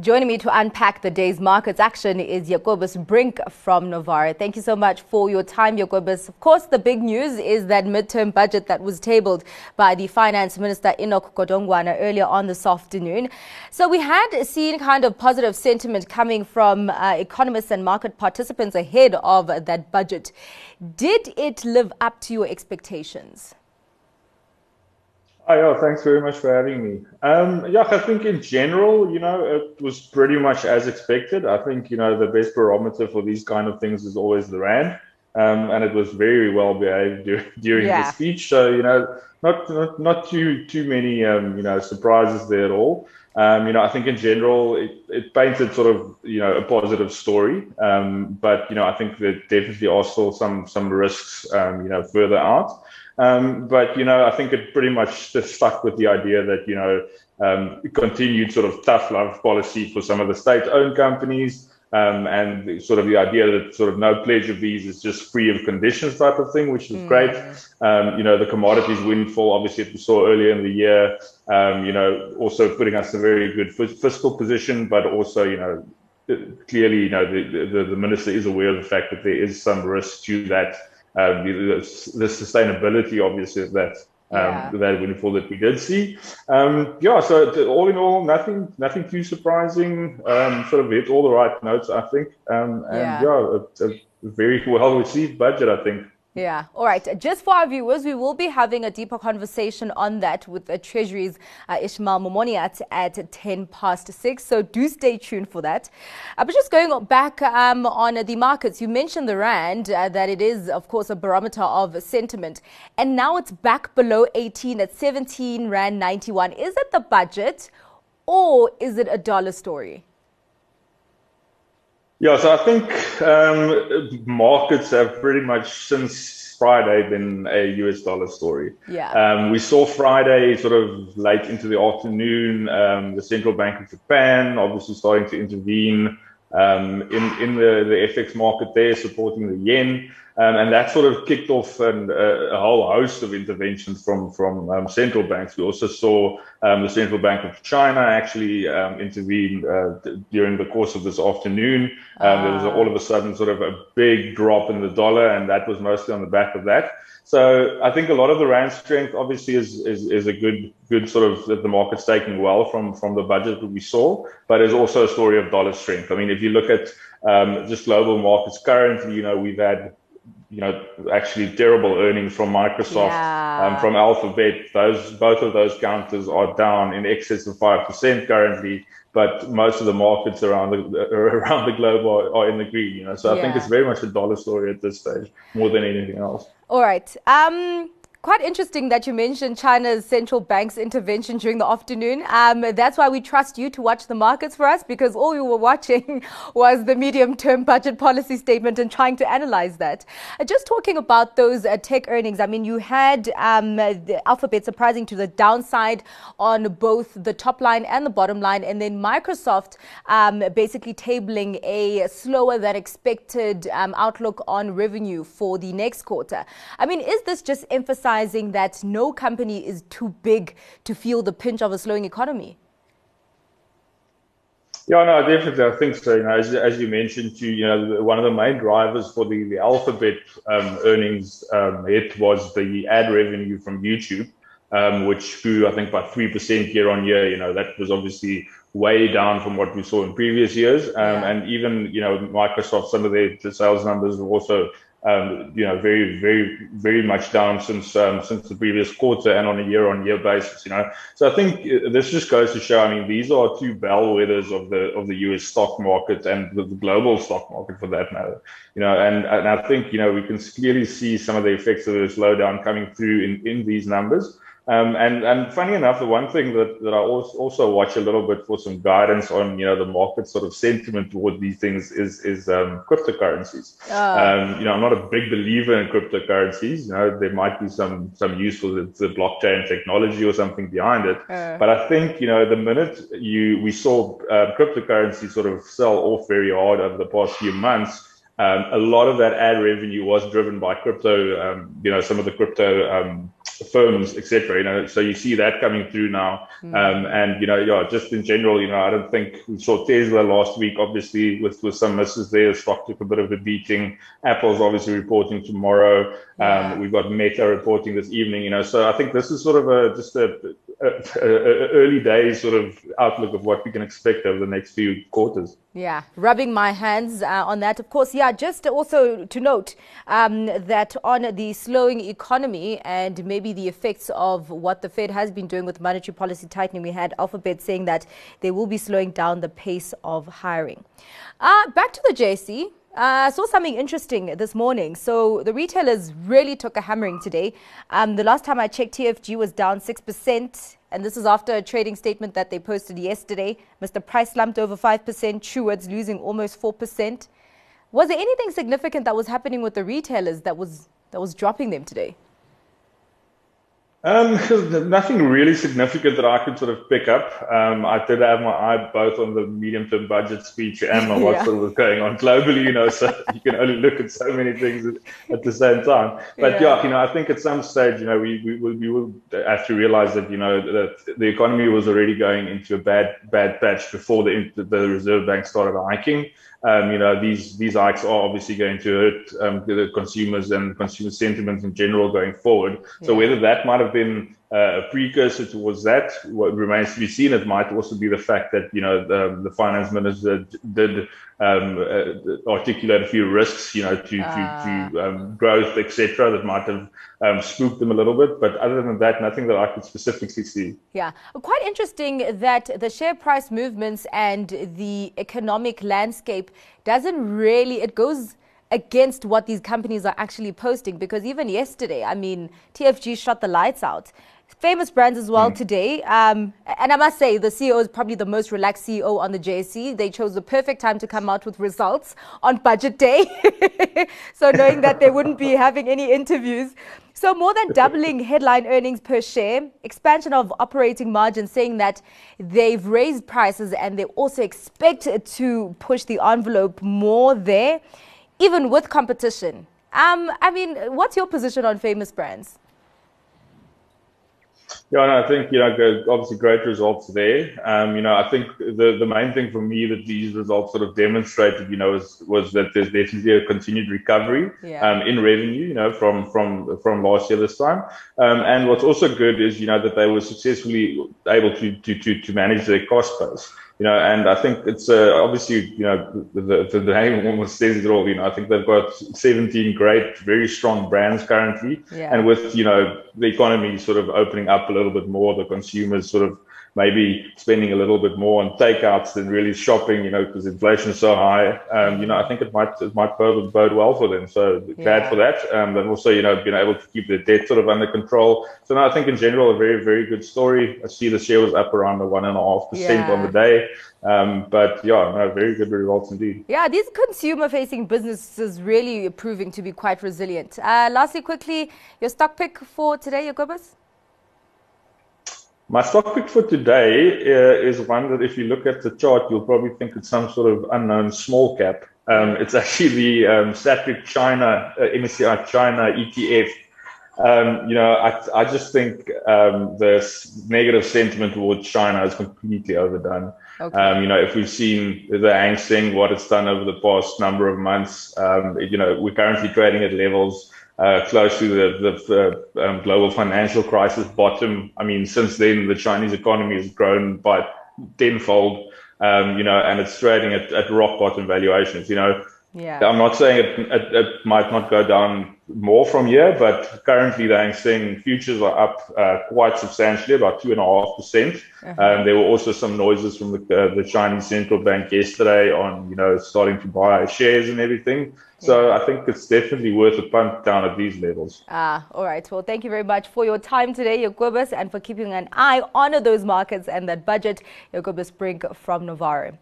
Joining me to unpack the day's markets action is Jacobus Brink from Novare. Thank you so much for your time, Jacobus. Of course, the big news is that midterm budget that was tabled by the Finance Minister Enoch Godongwana earlier on this afternoon. So we had seen kind of positive sentiment coming from uh, economists and market participants ahead of that budget. Did it live up to your expectations? Oh, yeah, thanks very much for having me. Um, yeah, I think in general, you know, it was pretty much as expected. I think, you know, the best barometer for these kind of things is always the RAND. Um, and it was very well behaved during yeah. the speech. So, you know, not, not, not too, too many, um, you know, surprises there at all. Um, you know, I think in general, it, it painted sort of, you know, a positive story. Um, but, you know, I think there definitely are still some, some risks, um, you know, further out. Um, but you know, I think it pretty much just stuck with the idea that you know um, continued sort of tough love policy for some of the state-owned companies, um, and sort of the idea that sort of no pledge of these is just free of conditions type of thing, which is mm. great. Um, you know, the commodities windfall, obviously, we saw earlier in the year. Um, you know, also putting us in a very good fiscal position, but also you know. Clearly, you know the, the, the minister is aware of the fact that there is some risk to that um, the, the, sustainability, obviously, of that um, yeah. that windfall that we did see. Um, yeah, so all in all, nothing nothing too surprising. Um, sort of hit all the right notes, I think. Um, and yeah, yeah a, a, very well received budget, I think. Yeah. All right. Just for our viewers, we will be having a deeper conversation on that with the Treasury's uh, Ismail Momoniat at 10 past 6. So do stay tuned for that. Uh, but just going back um, on the markets, you mentioned the Rand, uh, that it is, of course, a barometer of sentiment. And now it's back below 18 at 17 Rand 91. Is it the budget or is it a dollar story? Yeah, so I think um, markets have pretty much since Friday been a US dollar story. Yeah. Um, we saw Friday sort of late into the afternoon, um, the central bank of Japan obviously starting to intervene um, in in the, the FX market there, supporting the yen. Um, and that sort of kicked off an, uh, a whole host of interventions from from um, central banks. We also saw um, the Central Bank of China actually um, intervene uh, during the course of this afternoon. Um, there was all of a sudden sort of a big drop in the dollar, and that was mostly on the back of that. So I think a lot of the rand strength obviously is is, is a good good sort of that the market's taking well from from the budget that we saw, but it's also a story of dollar strength. I mean, if you look at um, just global markets currently, you know, we've had you know, actually terrible earnings from Microsoft, yeah. um, from Alphabet. Those both of those counters are down in excess of five percent currently, but most of the markets around the around the globe are, are in the green. You know, so yeah. I think it's very much a dollar story at this stage more than anything else. All right. Um, Quite interesting that you mentioned China's central bank's intervention during the afternoon. Um, that's why we trust you to watch the markets for us because all we were watching was the medium term budget policy statement and trying to analyze that. Uh, just talking about those uh, tech earnings, I mean, you had um, the Alphabet surprising to the downside on both the top line and the bottom line, and then Microsoft um, basically tabling a slower than expected um, outlook on revenue for the next quarter. I mean, is this just emphasizing? Emphasizing that no company is too big to feel the pinch of a slowing economy? Yeah, no, definitely. I think so. You know, as, as you mentioned, too, you know, one of the main drivers for the, the Alphabet um, earnings um, hit was the ad revenue from YouTube, um, which grew, I think, by 3% year on year. You know, that was obviously way down from what we saw in previous years. Um, yeah. And even, you know, Microsoft, some of their sales numbers were also um, you know, very, very, very much down since um, since the previous quarter and on a year-on-year basis. You know, so I think uh, this just goes to show. I mean, these are two bellwethers of the of the U.S. stock market and the, the global stock market for that matter. You know, and and I think you know we can clearly see some of the effects of the slowdown coming through in in these numbers. Um, and and funny enough, the one thing that, that I also watch a little bit for some guidance on you know the market sort of sentiment toward these things is is um, cryptocurrencies. Oh. Um, you know, I'm not a big believer in cryptocurrencies. You know, there might be some some useful the blockchain technology or something behind it. Oh. But I think you know the minute you we saw uh, cryptocurrency sort of sell off very hard over the past few months. Um, a lot of that ad revenue was driven by crypto, um, you know, some of the crypto um, firms, etc. You know, so you see that coming through now. Mm. Um, and you know, yeah, just in general, you know, I don't think we saw Tesla last week, obviously with with some misses there. Stock took a bit of a beating. Apple's obviously reporting tomorrow. Um, we've got Meta reporting this evening. You know, so I think this is sort of a just a early days sort of outlook of what we can expect over the next few quarters. Yeah, rubbing my hands uh, on that. Of course, yeah, just also to note um, that on the slowing economy and maybe the effects of what the Fed has been doing with monetary policy tightening, we had Alphabet saying that they will be slowing down the pace of hiring. Uh, back to the JSE. I uh, saw something interesting this morning. So the retailers really took a hammering today. Um, the last time I checked, TFG was down 6%. And this is after a trading statement that they posted yesterday. Mr. Price slumped over 5%, Truworths losing almost 4%. Was there anything significant that was happening with the retailers that was, that was dropping them today? Um, nothing really significant that I could sort of pick up. Um, I did have my eye both on the medium-term budget speech and on what yeah. sort of was going on globally, you know, so you can only look at so many things at the same time. But yeah, yeah you know, I think at some stage, you know, we, we, we will have to realize that, you know, that the economy was already going into a bad, bad patch before the, the Reserve Bank started hiking um, you know, these these hikes are obviously going to hurt um, the consumers and consumer sentiment in general going forward. So yeah. whether that might have been a precursor towards that, what remains to be seen. It might also be the fact that you know the, the finance minister did um, uh, articulate a few risks, you know, to uh. to, to ah. um, growth, etc. That might have um, spooked them a little bit. But other than that, nothing that I could specifically see. Yeah, quite interesting that the share price movements and the economic landscape doesn't really it goes against what these companies are actually posting because even yesterday, I mean, TFG shot the lights out famous brands as well mm. today. Um, and I must say, the CEO is probably the most relaxed CEO on the JSE. They chose the perfect time to come out with results on budget day. so knowing that they wouldn't be having any interviews. So more than doubling headline earnings per share, expansion of operating margins, saying that they've raised prices and they also expect to push the envelope more there, even with competition. Um, I mean, what's your position on famous brands? Yeah, and I think you know, obviously great results there. Um, you know, I think the the main thing for me that these results sort of demonstrated, you know, was was that there's definitely a continued recovery yeah. um, in revenue, you know, from from from last year this time. Um, and what's also good is you know that they were successfully able to to to, to manage their cost base you know, and I think it's uh, obviously, you know, the, the, the, name almost says it all. You know, I think they've got 17 great, very strong brands currently, yeah. and with you know the economy sort of opening up a little bit more, the consumers sort of maybe spending a little bit more on takeouts than really shopping, you know, because inflation is so high. Um, you know, I think it might it might bode, bode well for them. So glad for that. Um, but also, you know, being able to keep their debt sort of under control. So now I think in general a very very good story. I see the share was up around the one and a half percent on the day. Um, but yeah, no, very good results indeed. Yeah, these consumer-facing businesses really proving to be quite resilient. Uh, lastly, quickly, your stock pick for today, Jacobus? My stock pick for today uh, is one that if you look at the chart, you'll probably think it's some sort of unknown small cap. Um, it's actually the um, Satrix China, uh, MSCI China ETF. Um, you know, I, I just think um, the negative sentiment towards China is completely overdone. Okay. Um, you know, if we've seen the Hang Seng, what it's done over the past number of months, um, you know, we're currently trading at levels uh, close to the, the, the um, global financial crisis bottom. I mean, since then, the Chinese economy has grown by tenfold, um, you know, and it's trading at, at rock bottom valuations. You know, yeah. I'm not saying it, it, it, might not go down more from here, but currently the Hang Seng futures are up uh, quite substantially, about two and a half percent. Uh-huh. Um, there were also some noises from the, uh, the Chinese central bank yesterday on, you know, starting to buy shares and everything. So yeah. I think it's definitely worth a punt down at these levels. Ah, all right. Well, thank you very much for your time today, Jacobus, and for keeping an eye on those markets and that budget. Jacobus Brink from Novare.